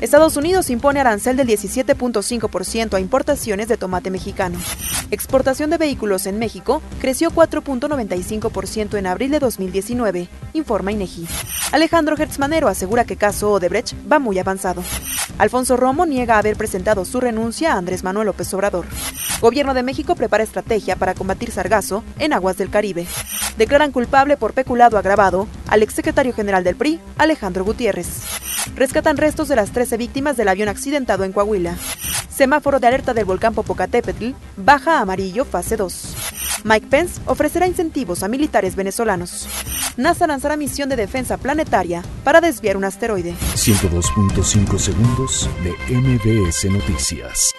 Estados Unidos impone arancel del 17.5% a importaciones de tomate mexicano. Exportación de vehículos en México creció 4.95% en abril de 2019, informa INEGI. Alejandro Hertzmanero asegura que caso Odebrecht va muy avanzado. Alfonso Romo niega haber presentado su renuncia a Andrés Manuel López Obrador. Gobierno de México prepara estrategia para combatir sargazo en aguas del Caribe. Declaran culpable por peculado agravado al exsecretario general del PRI, Alejandro Gutiérrez. Rescatan restos de las 13 víctimas del avión accidentado en Coahuila. Semáforo de alerta del volcán Popocatépetl, baja a amarillo fase 2. Mike Pence ofrecerá incentivos a militares venezolanos. NASA lanzará misión de defensa planetaria para desviar un asteroide. 102.5 segundos de MBS Noticias.